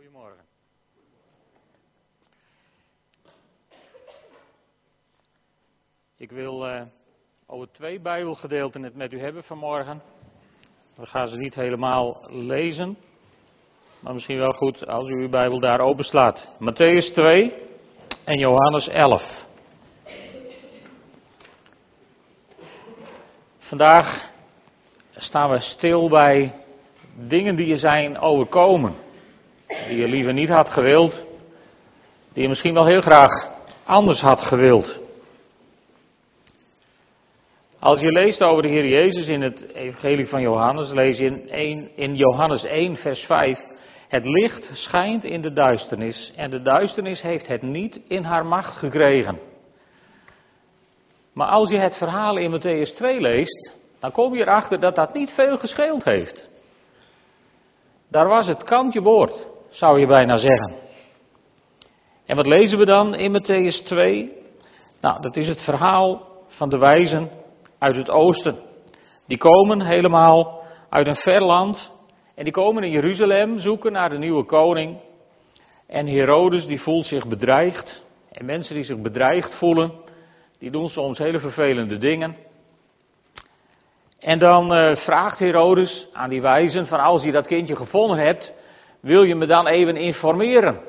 Goedemorgen. Ik wil uh, over twee Bijbelgedeelten het met u hebben vanmorgen. We gaan ze niet helemaal lezen, maar misschien wel goed als u uw Bijbel daar openslaat. Matthäus 2 en Johannes 11. Vandaag staan we stil bij dingen die je zijn overkomen. Die je liever niet had gewild. Die je misschien wel heel graag anders had gewild. Als je leest over de Heer Jezus in het Evangelie van Johannes, lees je in, 1, in Johannes 1, vers 5. Het licht schijnt in de duisternis en de duisternis heeft het niet in haar macht gekregen. Maar als je het verhaal in Matthäus 2 leest, dan kom je erachter dat dat niet veel gescheeld heeft. Daar was het kantje boord, zou je bijna zeggen. En wat lezen we dan in Matthäus 2? Nou, dat is het verhaal van de wijzen uit het oosten. Die komen helemaal uit een ver land en die komen in Jeruzalem zoeken naar de nieuwe koning. En Herodes die voelt zich bedreigd. En mensen die zich bedreigd voelen, die doen soms hele vervelende dingen. En dan uh, vraagt Herodes aan die wijzen van als je dat kindje gevonden hebt, wil je me dan even informeren?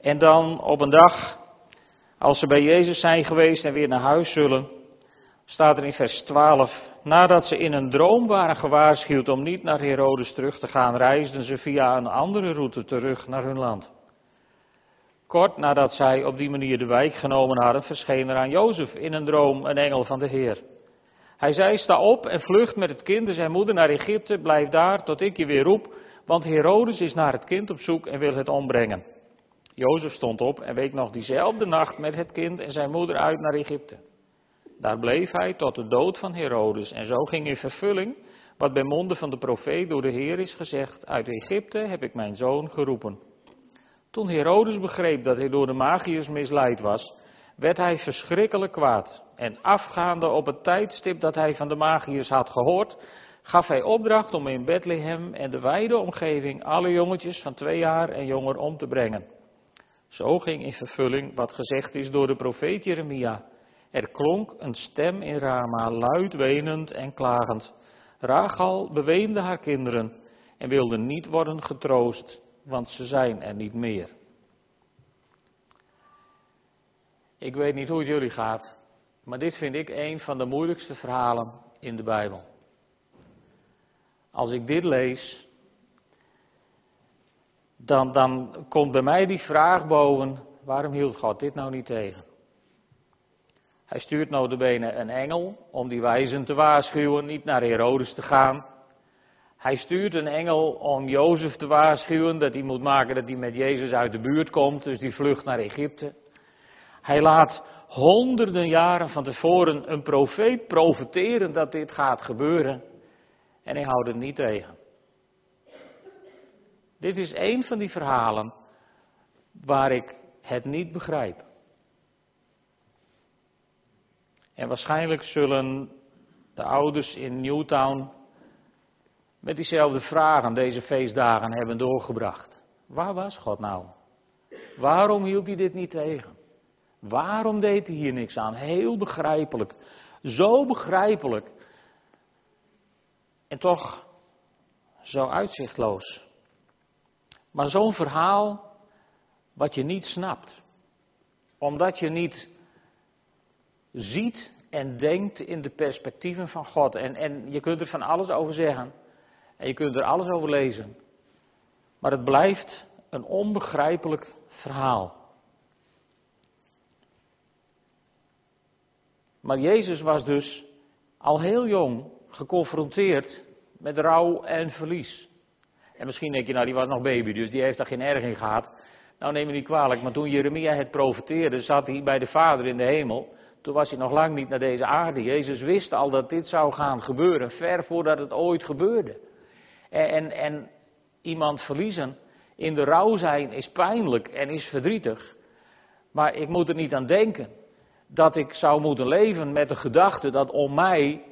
En dan op een dag, als ze bij Jezus zijn geweest en weer naar huis zullen, staat er in vers 12, nadat ze in een droom waren gewaarschuwd om niet naar Herodes terug te gaan, reisden ze via een andere route terug naar hun land. Kort nadat zij op die manier de wijk genomen hadden, verscheen er aan Jozef in een droom een engel van de Heer. Hij zei, sta op en vlucht met het kind en zijn moeder naar Egypte, blijf daar tot ik je weer roep, want Herodes is naar het kind op zoek en wil het ombrengen. Jozef stond op en week nog diezelfde nacht met het kind en zijn moeder uit naar Egypte. Daar bleef hij tot de dood van Herodes en zo ging in vervulling wat bij monden van de profeet door de Heer is gezegd, uit Egypte heb ik mijn zoon geroepen. Toen Herodes begreep dat hij door de magiërs misleid was, werd hij verschrikkelijk kwaad. En afgaande op het tijdstip dat hij van de magiërs had gehoord, gaf hij opdracht om in Bethlehem en de wijde omgeving alle jongetjes van twee jaar en jonger om te brengen. Zo ging in vervulling wat gezegd is door de profeet Jeremia. Er klonk een stem in Rama, luid wenend en klagend. Rachel beweende haar kinderen en wilde niet worden getroost, want ze zijn er niet meer. Ik weet niet hoe het jullie gaat, maar dit vind ik een van de moeilijkste verhalen in de Bijbel. Als ik dit lees, dan, dan komt bij mij die vraag boven, waarom hield God dit nou niet tegen? Hij stuurt nou de benen een engel om die wijzen te waarschuwen, niet naar Herodes te gaan. Hij stuurt een engel om Jozef te waarschuwen dat hij moet maken dat hij met Jezus uit de buurt komt, dus die vlucht naar Egypte. Hij laat honderden jaren van tevoren een profeet profeteren dat dit gaat gebeuren. En hij houdt het niet tegen. Dit is een van die verhalen waar ik het niet begrijp. En waarschijnlijk zullen de ouders in Newtown met diezelfde vragen deze feestdagen hebben doorgebracht. Waar was God nou? Waarom hield hij dit niet tegen? Waarom deed hij hier niks aan? Heel begrijpelijk. Zo begrijpelijk. En toch zo uitzichtloos. Maar zo'n verhaal wat je niet snapt. Omdat je niet ziet en denkt in de perspectieven van God. En, en je kunt er van alles over zeggen. En je kunt er alles over lezen. Maar het blijft een onbegrijpelijk verhaal. Maar Jezus was dus al heel jong geconfronteerd met rouw en verlies. En misschien denk je, nou die was nog baby, dus die heeft daar geen erg in gehad. Nou neem me niet kwalijk, maar toen Jeremia het profeteerde, zat hij bij de Vader in de hemel. Toen was hij nog lang niet naar deze aarde. Jezus wist al dat dit zou gaan gebeuren, ver voordat het ooit gebeurde. En, en, en iemand verliezen, in de rouw zijn, is pijnlijk en is verdrietig. Maar ik moet er niet aan denken dat ik zou moeten leven met de gedachte dat om mij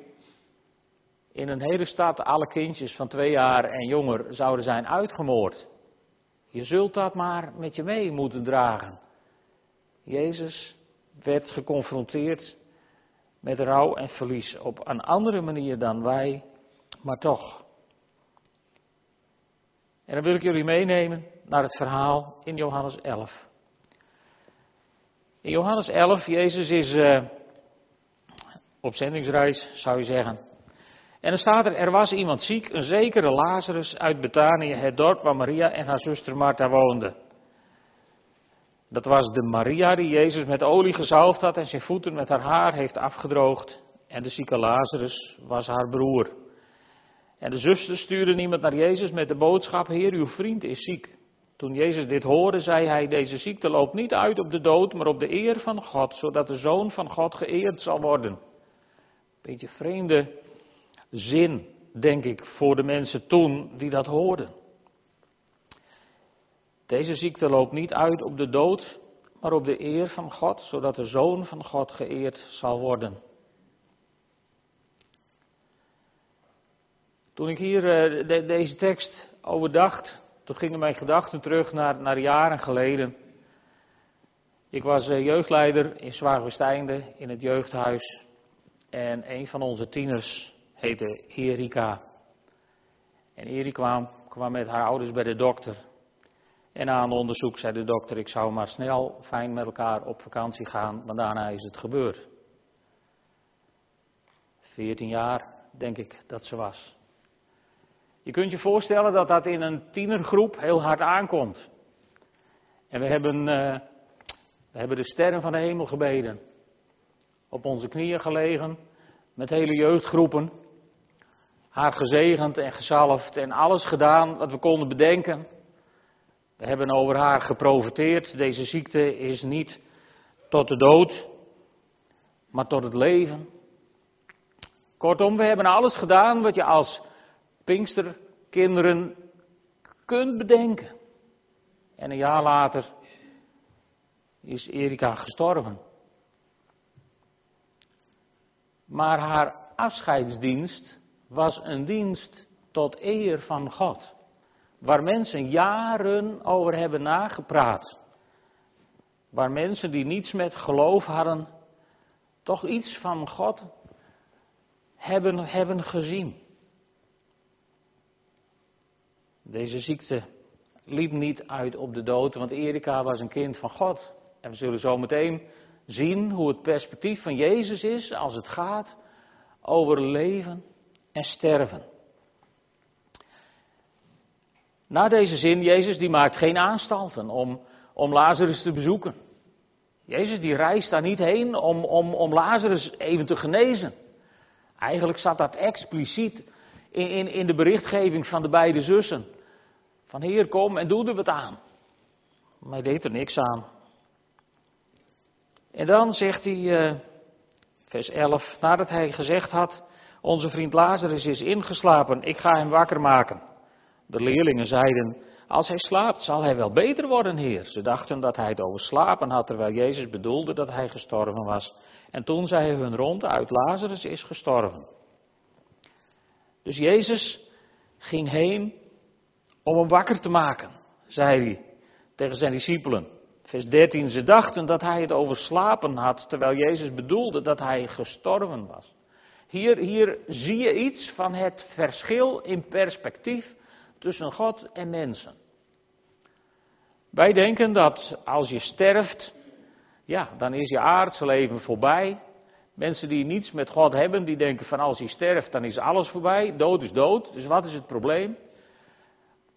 in een hele stad alle kindjes van twee jaar en jonger zouden zijn uitgemoord. Je zult dat maar met je mee moeten dragen. Jezus werd geconfronteerd met rouw en verlies op een andere manier dan wij, maar toch. En dan wil ik jullie meenemen naar het verhaal in Johannes 11. In Johannes 11, Jezus is uh, op zendingsreis, zou je zeggen. En dan staat er, er was iemand ziek, een zekere Lazarus uit Betanië, het dorp waar Maria en haar zuster Martha woonden. Dat was de Maria die Jezus met olie gezalfd had en zijn voeten met haar haar heeft afgedroogd. En de zieke Lazarus was haar broer. En de zuster stuurde iemand naar Jezus met de boodschap: Heer, uw vriend is ziek. Toen Jezus dit hoorde, zei hij: Deze ziekte loopt niet uit op de dood, maar op de eer van God, zodat de zoon van God geëerd zal worden. Beetje vreemde zin, denk ik, voor de mensen toen die dat hoorden. Deze ziekte loopt niet uit op de dood, maar op de eer van God, zodat de zoon van God geëerd zal worden. Toen ik hier uh, deze tekst overdacht, toen gingen mijn gedachten terug naar, naar jaren geleden. Ik was uh, jeugdleider in Zwaagwesteinde in het jeugdhuis. En een van onze tieners heette Erika. En Erika kwam, kwam met haar ouders bij de dokter. En na een onderzoek zei de dokter: Ik zou maar snel fijn met elkaar op vakantie gaan, maar daarna is het gebeurd. 14 jaar, denk ik dat ze was. Je kunt je voorstellen dat dat in een tienergroep heel hard aankomt. En we hebben, uh, we hebben de sterren van de hemel gebeden. Op onze knieën gelegen, met hele jeugdgroepen. Haar gezegend en gezalfd en alles gedaan wat we konden bedenken. We hebben over haar geprofiteerd. Deze ziekte is niet tot de dood, maar tot het leven. Kortom, we hebben alles gedaan wat je als Pinksterkinderen kunt bedenken. En een jaar later is Erika gestorven. Maar haar afscheidsdienst was een dienst tot eer van God. Waar mensen jaren over hebben nagepraat. Waar mensen die niets met geloof hadden, toch iets van God hebben, hebben gezien. Deze ziekte liep niet uit op de dood, want Erika was een kind van God. En we zullen zo meteen zien hoe het perspectief van Jezus is als het gaat over leven en sterven. Na deze zin, Jezus die maakt geen aanstalten om, om Lazarus te bezoeken. Jezus die reist daar niet heen om, om, om Lazarus even te genezen. Eigenlijk staat dat expliciet in, in, in de berichtgeving van de beide zussen. Van Heer, kom en doe er wat aan. Maar hij deed er niks aan. En dan zegt hij, uh, vers 11, nadat hij gezegd had, onze vriend Lazarus is ingeslapen, ik ga hem wakker maken. De leerlingen zeiden, als hij slaapt, zal hij wel beter worden, Heer. Ze dachten dat hij het over slapen had, terwijl Jezus bedoelde dat hij gestorven was. En toen zei hij hun rond uit, Lazarus is gestorven. Dus Jezus ging heen om hem wakker te maken, zei hij tegen zijn discipelen. Vers 13, ze dachten dat hij het over slapen had, terwijl Jezus bedoelde dat hij gestorven was. Hier, hier zie je iets van het verschil in perspectief tussen God en mensen. Wij denken dat als je sterft, ja, dan is je aardse leven voorbij. Mensen die niets met God hebben, die denken van als je sterft, dan is alles voorbij. Dood is dood, dus wat is het probleem?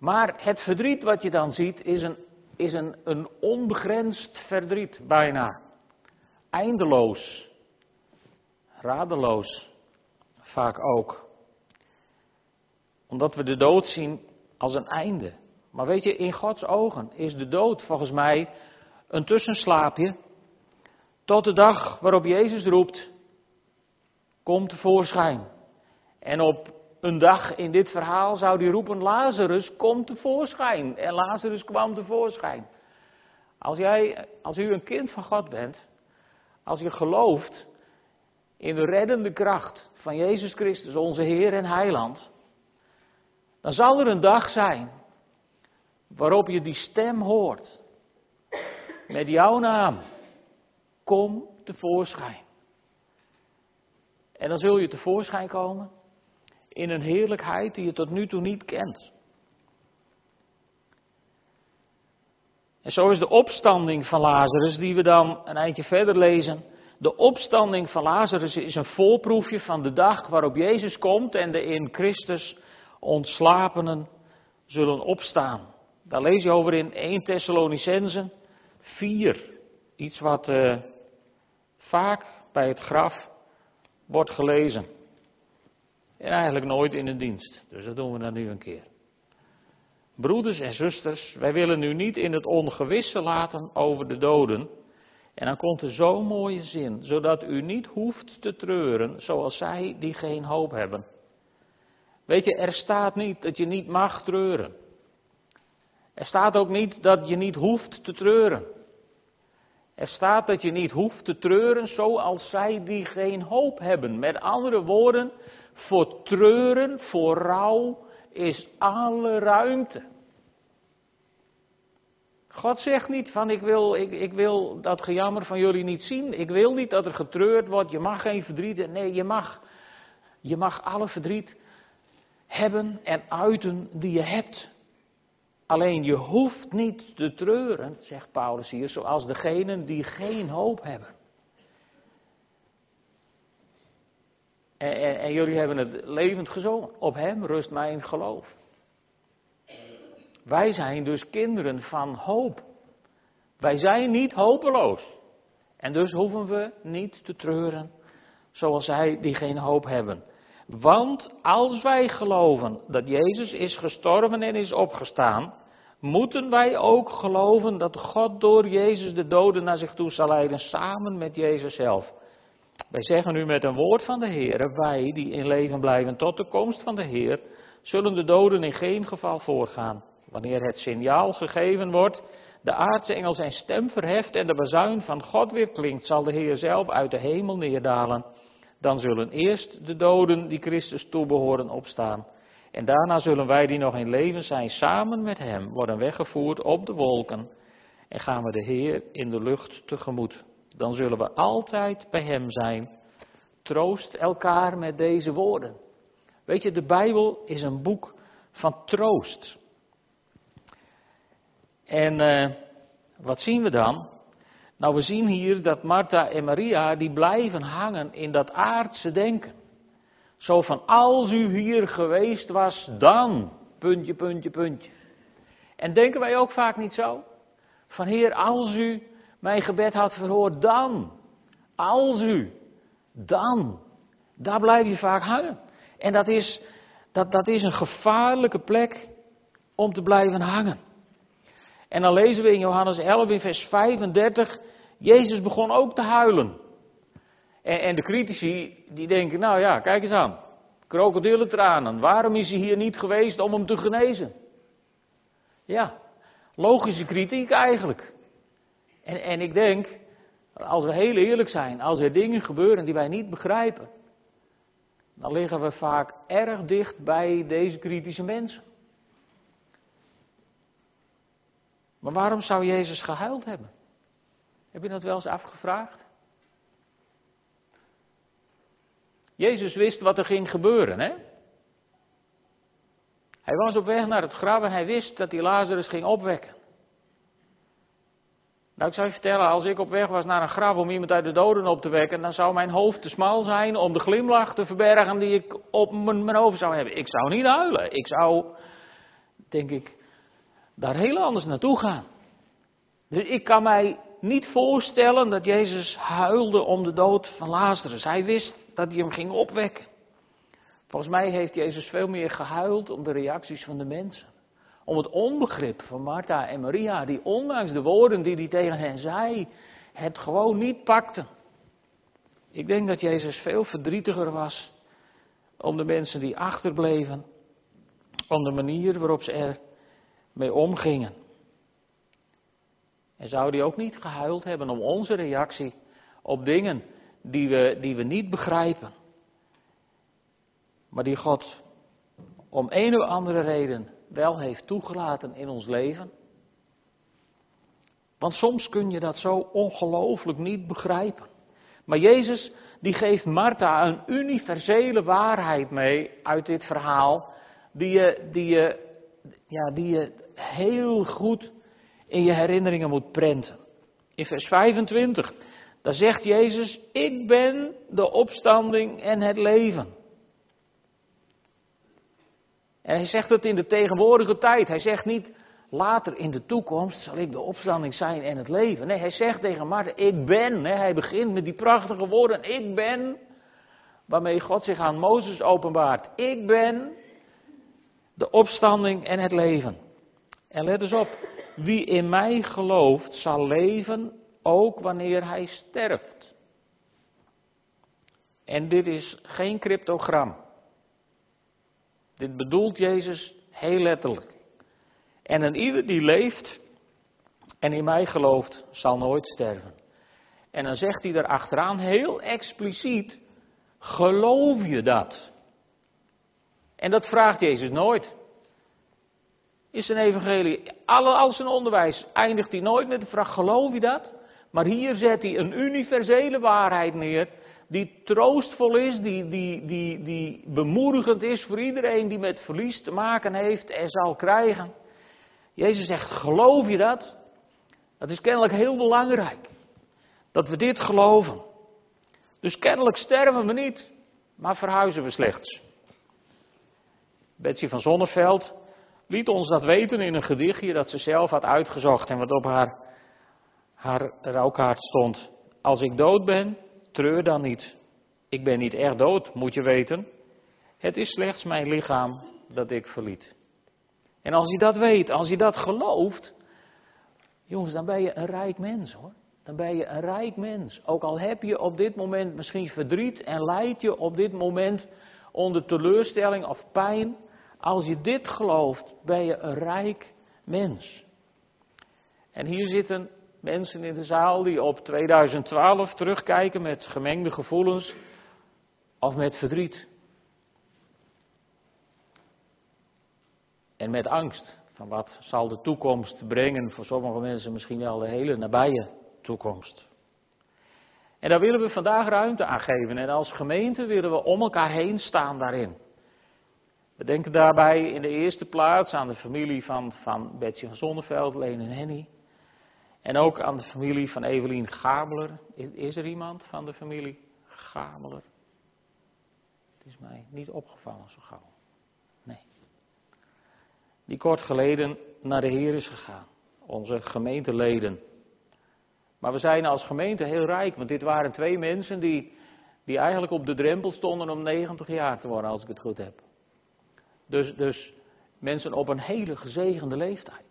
Maar het verdriet wat je dan ziet is een, is een, een onbegrensd verdriet, bijna. Eindeloos. Radeloos. Vaak ook. Omdat we de dood zien als een einde. Maar weet je, in Gods ogen is de dood volgens mij een tussenslaapje. Tot de dag waarop Jezus roept: Kom tevoorschijn. En op een dag in dit verhaal zou hij roepen: Lazarus, kom tevoorschijn. En Lazarus kwam tevoorschijn. Als, jij, als u een kind van God bent, als je gelooft in de reddende kracht van Jezus Christus, onze Heer en Heiland, dan zal er een dag zijn waarop je die stem hoort met jouw naam. Kom tevoorschijn. En dan zul je tevoorschijn komen in een heerlijkheid die je tot nu toe niet kent. En zo is de opstanding van Lazarus, die we dan een eindje verder lezen. De opstanding van Lazarus is een voorproefje van de dag waarop Jezus komt en de in Christus ontslapenen zullen opstaan. Daar lees je over in 1 Thessalonicensen 4. Iets wat uh, vaak bij het graf wordt gelezen. En eigenlijk nooit in de dienst. Dus dat doen we dan nu een keer. Broeders en zusters, wij willen nu niet in het ongewisse laten over de doden. En dan komt er zo'n mooie zin, zodat u niet hoeft te treuren zoals zij die geen hoop hebben. Weet je, er staat niet dat je niet mag treuren. Er staat ook niet dat je niet hoeft te treuren. Er staat dat je niet hoeft te treuren zoals zij die geen hoop hebben. Met andere woorden, voor treuren, voor rouw is alle ruimte. God zegt niet van ik wil, ik, ik wil dat gejammer van jullie niet zien. Ik wil niet dat er getreurd wordt. Je mag geen verdriet. Nee, je mag, je mag alle verdriet hebben en uiten die je hebt. Alleen je hoeft niet te treuren, zegt Paulus hier, zoals degenen die geen hoop hebben. En, jullie hebben het levend gezongen. Op hem rust mijn geloof. Wij zijn dus kinderen van hoop. Wij zijn niet hopeloos. En dus hoeven we niet te treuren zoals zij die geen hoop hebben. Want als wij geloven dat Jezus is gestorven en is opgestaan, moeten wij ook geloven dat God door Jezus de doden naar zich toe zal leiden, samen met Jezus zelf. Wij zeggen nu met een woord van de Heer, wij die in leven blijven tot de komst van de Heer, zullen de doden in geen geval voorgaan. Wanneer het signaal gegeven wordt, de aardse engel zijn stem verheft en de bazuin van God weer klinkt, zal de Heer zelf uit de hemel neerdalen. Dan zullen eerst de doden die Christus toebehoren opstaan. En daarna zullen wij die nog in leven zijn, samen met Hem worden weggevoerd op de wolken. En gaan we de Heer in de lucht tegemoet. Dan zullen we altijd bij Hem zijn. Troost elkaar met deze woorden. Weet je, de Bijbel is een boek van troost. En uh, wat zien we dan? Nou, we zien hier dat Martha en Maria, die blijven hangen in dat aardse denken. Zo van, als u hier geweest was, dan, puntje, puntje, puntje. En denken wij ook vaak niet zo? Van, Heer, als u mijn gebed had verhoord, dan. Als u, dan. Daar blijf je vaak hangen. En dat is, dat, dat is een gevaarlijke plek om te blijven hangen. En dan lezen we in Johannes 11 in vers 35, Jezus begon ook te huilen. En, en de critici die denken, nou ja, kijk eens aan. Krokodillentranen, waarom is hij hier niet geweest om hem te genezen? Ja, logische kritiek eigenlijk. En, ik denk, als we heel eerlijk zijn, als er dingen gebeuren die wij niet begrijpen, dan liggen we vaak erg dicht bij deze kritische mensen. Maar waarom zou Jezus gehuild hebben? Heb je dat wel eens afgevraagd? Jezus wist wat er ging gebeuren, hè? Hij was op weg naar het graf en hij wist dat hij Lazarus ging opwekken. Nou, ik zou je vertellen, als ik op weg was naar een graf om iemand uit de doden op te wekken, dan zou mijn hoofd te smal zijn om de glimlach te verbergen die ik op mijn, mijn hoofd zou hebben. Ik zou niet huilen. Ik zou, denk ik, daar heel anders naartoe gaan. Dus ik kan mij niet voorstellen dat Jezus huilde om de dood van Lazarus. Hij wist dat hij hem ging opwekken. Volgens mij heeft Jezus veel meer gehuild om de reacties van de mensen. Om het onbegrip van Martha en Maria, die ondanks de woorden die hij tegen hen zei, het gewoon niet pakten. Ik denk dat Jezus veel verdrietiger was om de mensen die achterbleven, om de manier waarop ze er mee omgingen. En zou die ook niet gehuild hebben om onze reactie op dingen die we, die we niet begrijpen? maar die God om een of andere reden wel heeft toegelaten in ons leven. Want soms kun je dat zo ongelooflijk niet begrijpen. Maar Jezus die geeft Martha een universele waarheid mee uit dit verhaal, die je, die je, ja, die je heel goed in je herinneringen moet prenten. In vers 25, daar zegt Jezus, ik ben de opstanding en het leven. En hij zegt het in de tegenwoordige tijd. Hij zegt niet, later in de toekomst zal ik de opstanding zijn en het leven. Nee, hij zegt tegen Martha, ik ben. Hij begint met die prachtige woorden, ik ben. Waarmee God zich aan Mozes openbaart. Ik ben de opstanding en het leven. En let eens op, wie in mij gelooft zal leven ook wanneer hij sterft. En dit is geen cryptogram. Dit bedoelt Jezus heel letterlijk. En een ieder die leeft en in mij gelooft, zal nooit sterven. En dan zegt hij er achteraan heel expliciet: geloof je dat? En dat vraagt Jezus nooit. Is een evangelie, alle, al zijn onderwijs eindigt hij nooit met de vraag: geloof je dat? Maar hier zet hij een universele waarheid neer, die troostvol is, die, die, die, die bemoedigend is voor iedereen die met verlies te maken heeft en zal krijgen. Jezus zegt, geloof je dat? Dat is kennelijk heel belangrijk. Dat we dit geloven. Dus kennelijk sterven we niet, maar verhuizen we slechts. Betsy van Zonneveld liet ons dat weten in een gedichtje dat ze zelf had uitgezocht en wat op haar, haar rouwkaart stond. Als ik dood ben, treur dan niet. Ik ben niet echt dood, moet je weten. Het is slechts mijn lichaam dat ik verliet. En als je dat weet, als je dat gelooft, jongens, dan ben je een rijk mens hoor. Dan ben je een rijk mens. Ook al heb je op dit moment misschien verdriet en lijdt je op dit moment onder teleurstelling of pijn. Als je dit gelooft, ben je een rijk mens. En hier zitten mensen in de zaal die op 2012 terugkijken met gemengde gevoelens of met verdriet. En met angst. Van wat zal de toekomst brengen? Voor sommige mensen misschien wel de hele nabije toekomst. En daar willen we vandaag ruimte aan geven. En als gemeente willen we om elkaar heen staan daarin. We denken daarbij in de eerste plaats aan de familie van, van Betsy van Zonneveld, Leen en Henny. En ook aan de familie van Evelien Gabeler. Is, is er iemand van de familie Gabeler? Het is mij niet opgevallen zo gauw die kort geleden naar de Heer is gegaan. Onze gemeenteleden. Maar we zijn als gemeente heel rijk, want dit waren twee mensen die, die eigenlijk op de drempel stonden om 90 jaar te worden, als ik het goed heb. Dus, dus mensen op een hele gezegende leeftijd.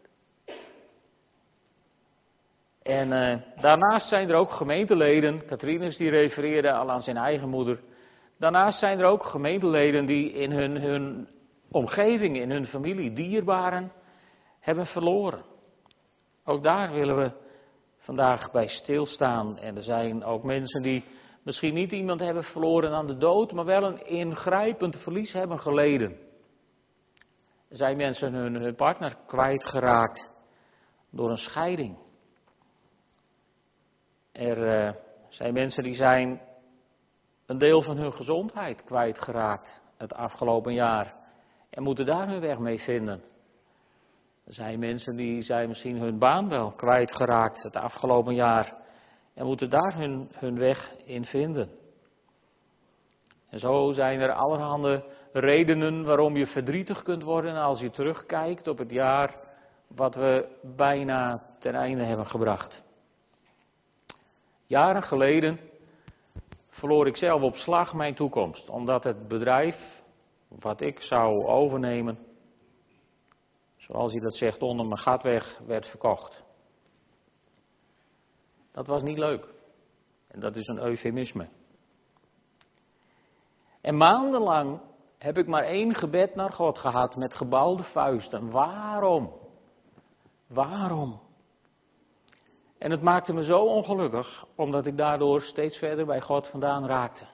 En uh, daarnaast zijn er ook gemeenteleden, Katrinus die refereerde al aan zijn eigen moeder. Daarnaast zijn er ook gemeenteleden die in hun, hun omgeving, in hun familie, dierbaren hebben verloren. Ook daar willen we vandaag bij stilstaan. En er zijn ook mensen die misschien niet iemand hebben verloren aan de dood, maar wel een ingrijpend verlies hebben geleden. Er zijn mensen hun partner kwijtgeraakt door een scheiding. Er uh, zijn mensen die zijn een deel van hun gezondheid kwijtgeraakt het afgelopen jaar en moeten daar hun weg mee vinden. Er zijn mensen die zijn misschien hun baan wel kwijtgeraakt het afgelopen jaar en moeten daar hun, hun weg in vinden. En zo zijn er allerhande redenen waarom je verdrietig kunt worden als je terugkijkt op het jaar wat we bijna ten einde hebben gebracht. Jaren geleden verloor ik zelf op slag mijn toekomst, omdat het bedrijf wat ik zou overnemen, zoals hij dat zegt, onder mijn gatweg werd verkocht. Dat was niet leuk. En dat is een eufemisme. En maandenlang heb ik maar één gebed naar God gehad met gebalde vuisten. Waarom? Waarom? En het maakte me zo ongelukkig, omdat ik daardoor steeds verder bij God vandaan raakte.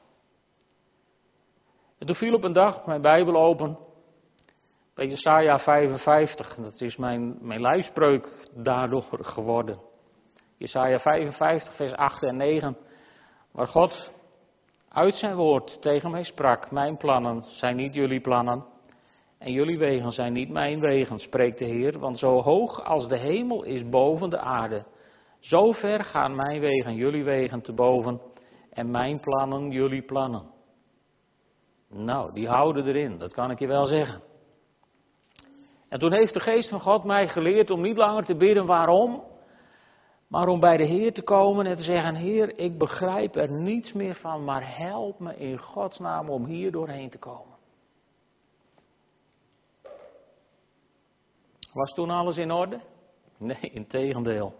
En toen viel op een dag mijn Bijbel open bij Jesaja 55. Dat is mijn, mijn lijfspreuk daardoor geworden. Jesaja 55, vers 8 en 9. Waar God uit zijn woord tegen mij sprak. Mijn plannen zijn niet jullie plannen. En jullie wegen zijn niet mijn wegen, spreekt de Heer. Want zo hoog als de hemel is boven de aarde. Zo ver gaan mijn wegen, jullie wegen te boven. En mijn plannen, jullie plannen. Nou, die houden erin, dat kan ik je wel zeggen. En toen heeft de geest van God mij geleerd om niet langer te bidden waarom, maar om bij de Heer te komen en te zeggen, Heer, ik begrijp er niets meer van, maar help me in Gods naam om hier doorheen te komen. Was toen alles in orde? Nee, in tegendeel.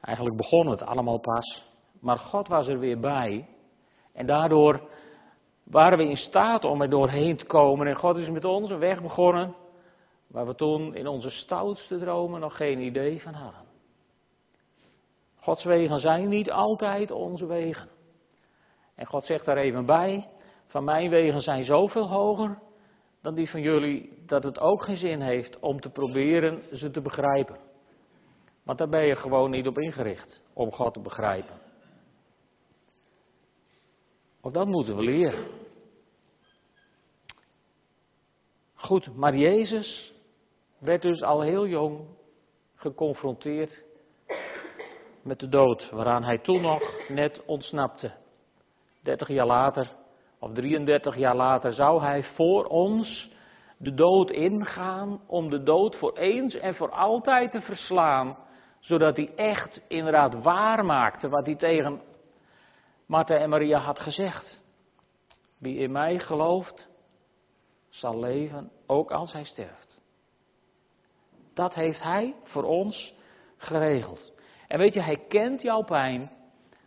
Eigenlijk begon het allemaal pas, maar God was er weer bij. En daardoor waren we in staat om er doorheen te komen. En God is met ons een weg begonnen waar we toen in onze stoutste dromen nog geen idee van hadden. Gods wegen zijn niet altijd onze wegen. En God zegt daar even bij, van mijn wegen zijn zoveel hoger dan die van jullie, dat het ook geen zin heeft om te proberen ze te begrijpen. Want daar ben je gewoon niet op ingericht, om God te begrijpen. Ook dat moeten we leren. Goed, maar Jezus werd dus al heel jong geconfronteerd met de dood, waaraan hij toen nog net ontsnapte. 30 jaar later, of 33 jaar later, zou hij voor ons de dood ingaan om de dood voor eens en voor altijd te verslaan, zodat hij echt inderdaad waar maakte wat hij tegen Martha en Maria had gezegd. Wie in mij gelooft, zal leven, ook als hij sterft. Dat heeft hij voor ons geregeld. En weet je, hij kent jouw pijn,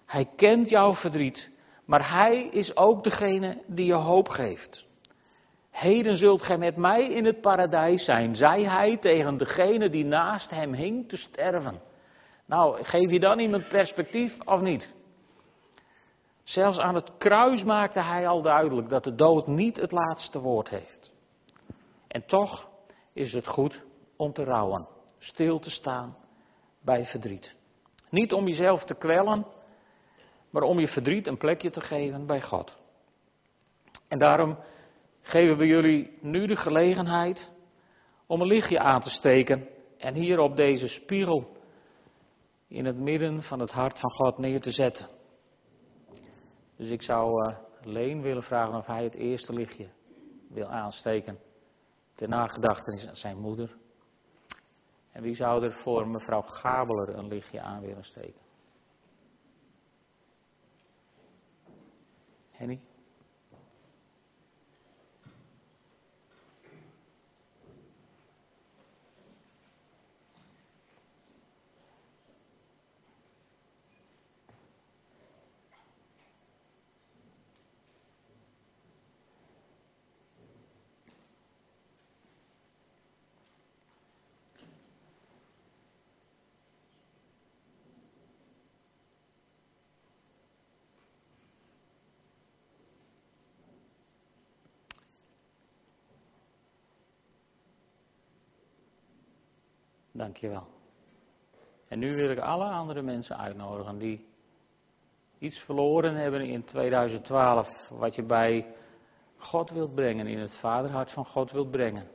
hij kent jouw verdriet, maar hij is ook degene die je hoop geeft. Heden zult gij met mij in het paradijs zijn, zei hij tegen degene die naast hem hing te sterven. Nou, geef je dan iemand perspectief of niet? Zelfs aan het kruis maakte hij al duidelijk dat de dood niet het laatste woord heeft. En toch is het goed om te rouwen, stil te staan bij verdriet. Niet om jezelf te kwellen, maar om je verdriet een plekje te geven bij God. En daarom geven we jullie nu de gelegenheid om een lichtje aan te steken en hier op deze spiegel in het midden van het hart van God neer te zetten. Dus ik zou uh, Leen willen vragen of hij het eerste lichtje wil aansteken. Ter nagedachtenis aan zijn moeder. En wie zou er voor mevrouw Gabeler een lichtje aan willen steken? Henny? Dankjewel. En nu wil ik alle andere mensen uitnodigen die iets verloren hebben in 2012, wat je bij God wilt brengen, in het vaderhart van God wilt brengen.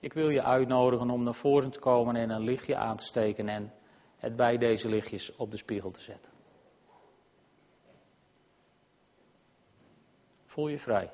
Ik wil je uitnodigen om naar voren te komen en een lichtje aan te steken en het bij deze lichtjes op de spiegel te zetten. Voel je vrij.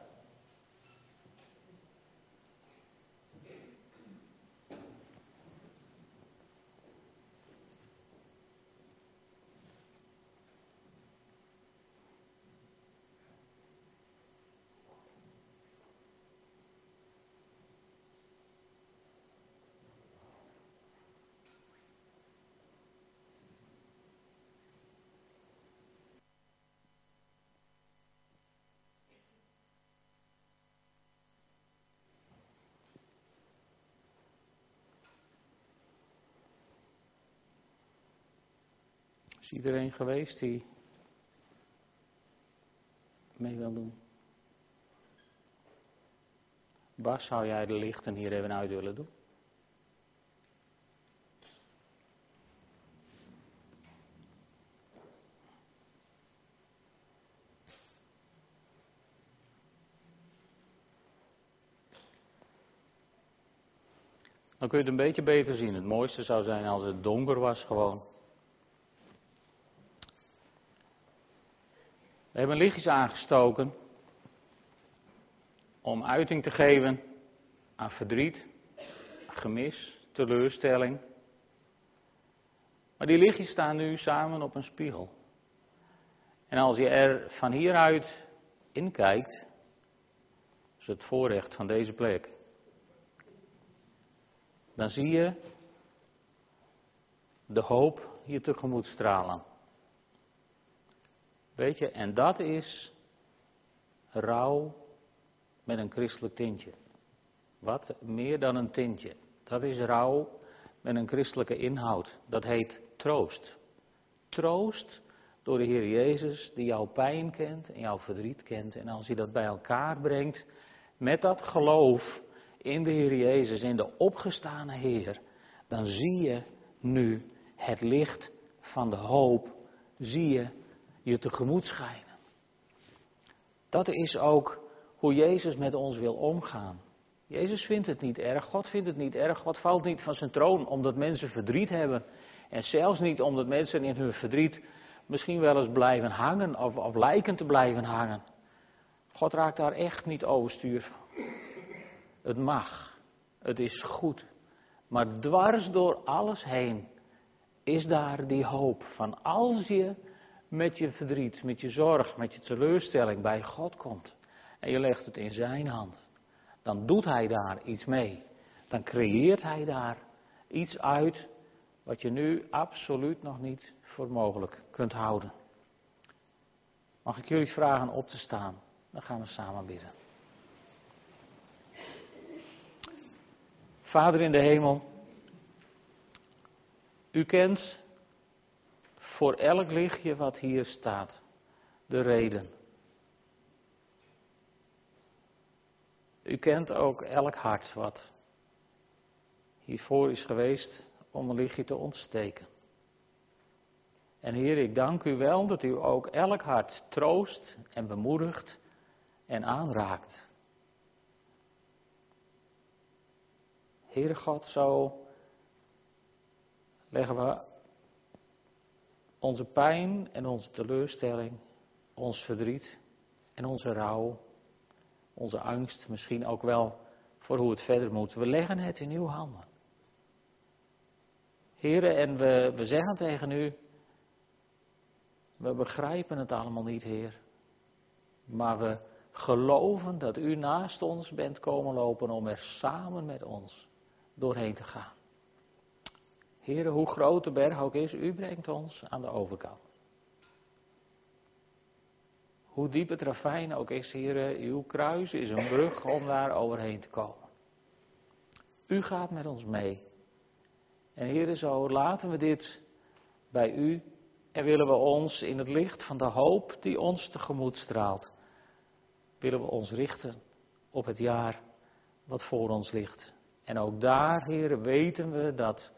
Is iedereen geweest die mee wil doen? Bas, zou jij de lichten hier even uit willen doen? Dan kun je het een beetje beter zien. Het mooiste zou zijn als het donker was gewoon. We hebben lichtjes aangestoken om uiting te geven aan verdriet, gemis, teleurstelling. Maar die lichtjes staan nu samen op een spiegel. En als je er van hieruit in kijkt, is het voorrecht van deze plek. Dan zie je de hoop hier tegemoet stralen. Weet je, en dat is rouw met een christelijk tintje. Wat meer dan een tintje. Dat is rouw met een christelijke inhoud. Dat heet troost. Troost door de Heer Jezus die jouw pijn kent en jouw verdriet kent. En als hij dat bij elkaar brengt met dat geloof in de Heer Jezus, in de opgestane Heer, dan zie je nu het licht van de hoop, zie je je tegemoet schijnen. Dat is ook hoe Jezus met ons wil omgaan. Jezus vindt het niet erg, God vindt het niet erg, God valt niet van zijn troon omdat mensen verdriet hebben. En zelfs niet omdat mensen in hun verdriet misschien wel eens blijven hangen of, of lijken te blijven hangen. God raakt daar echt niet overstuur van. Het mag, het is goed. Maar dwars door alles heen is daar die hoop van als je met je verdriet, met je zorg, met je teleurstelling bij God komt en je legt het in zijn hand, dan doet hij daar iets mee. Dan creëert hij daar iets uit wat je nu absoluut nog niet voor mogelijk kunt houden. Mag ik jullie vragen op te staan? Dan gaan we samen bidden. Vader in de hemel, u kent voor elk lichtje wat hier staat de reden. U kent ook elk hart wat hiervoor is geweest om een lichtje te ontsteken. En Heer, ik dank u wel dat u ook elk hart troost en bemoedigt en aanraakt. Heere God, zo leggen we onze pijn en onze teleurstelling, ons verdriet en onze rouw, onze angst, misschien ook wel voor hoe het verder moet. We leggen het in uw handen. Heren, en we, we zeggen tegen u, we begrijpen het allemaal niet, Heer. Maar we geloven dat u naast ons bent komen lopen om er samen met ons doorheen te gaan. Heren, hoe groot de berg ook is, u brengt ons aan de overkant. Hoe diep het ravijn ook is, heren, uw kruis is een brug om daar overheen te komen. U gaat met ons mee. En heren, zo laten we dit bij u en willen we ons in het licht van de hoop die ons tegemoet straalt, willen we ons richten op het jaar wat voor ons ligt. En ook daar, heren, weten we dat,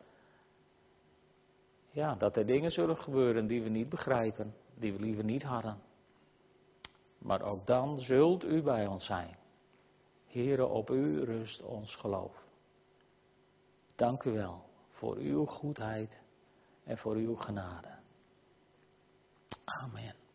ja, dat er dingen zullen gebeuren die we niet begrijpen, die we liever niet hadden. Maar ook dan zult u bij ons zijn. Heren, op u rust ons geloof. Dank u wel voor uw goedheid en voor uw genade. Amen.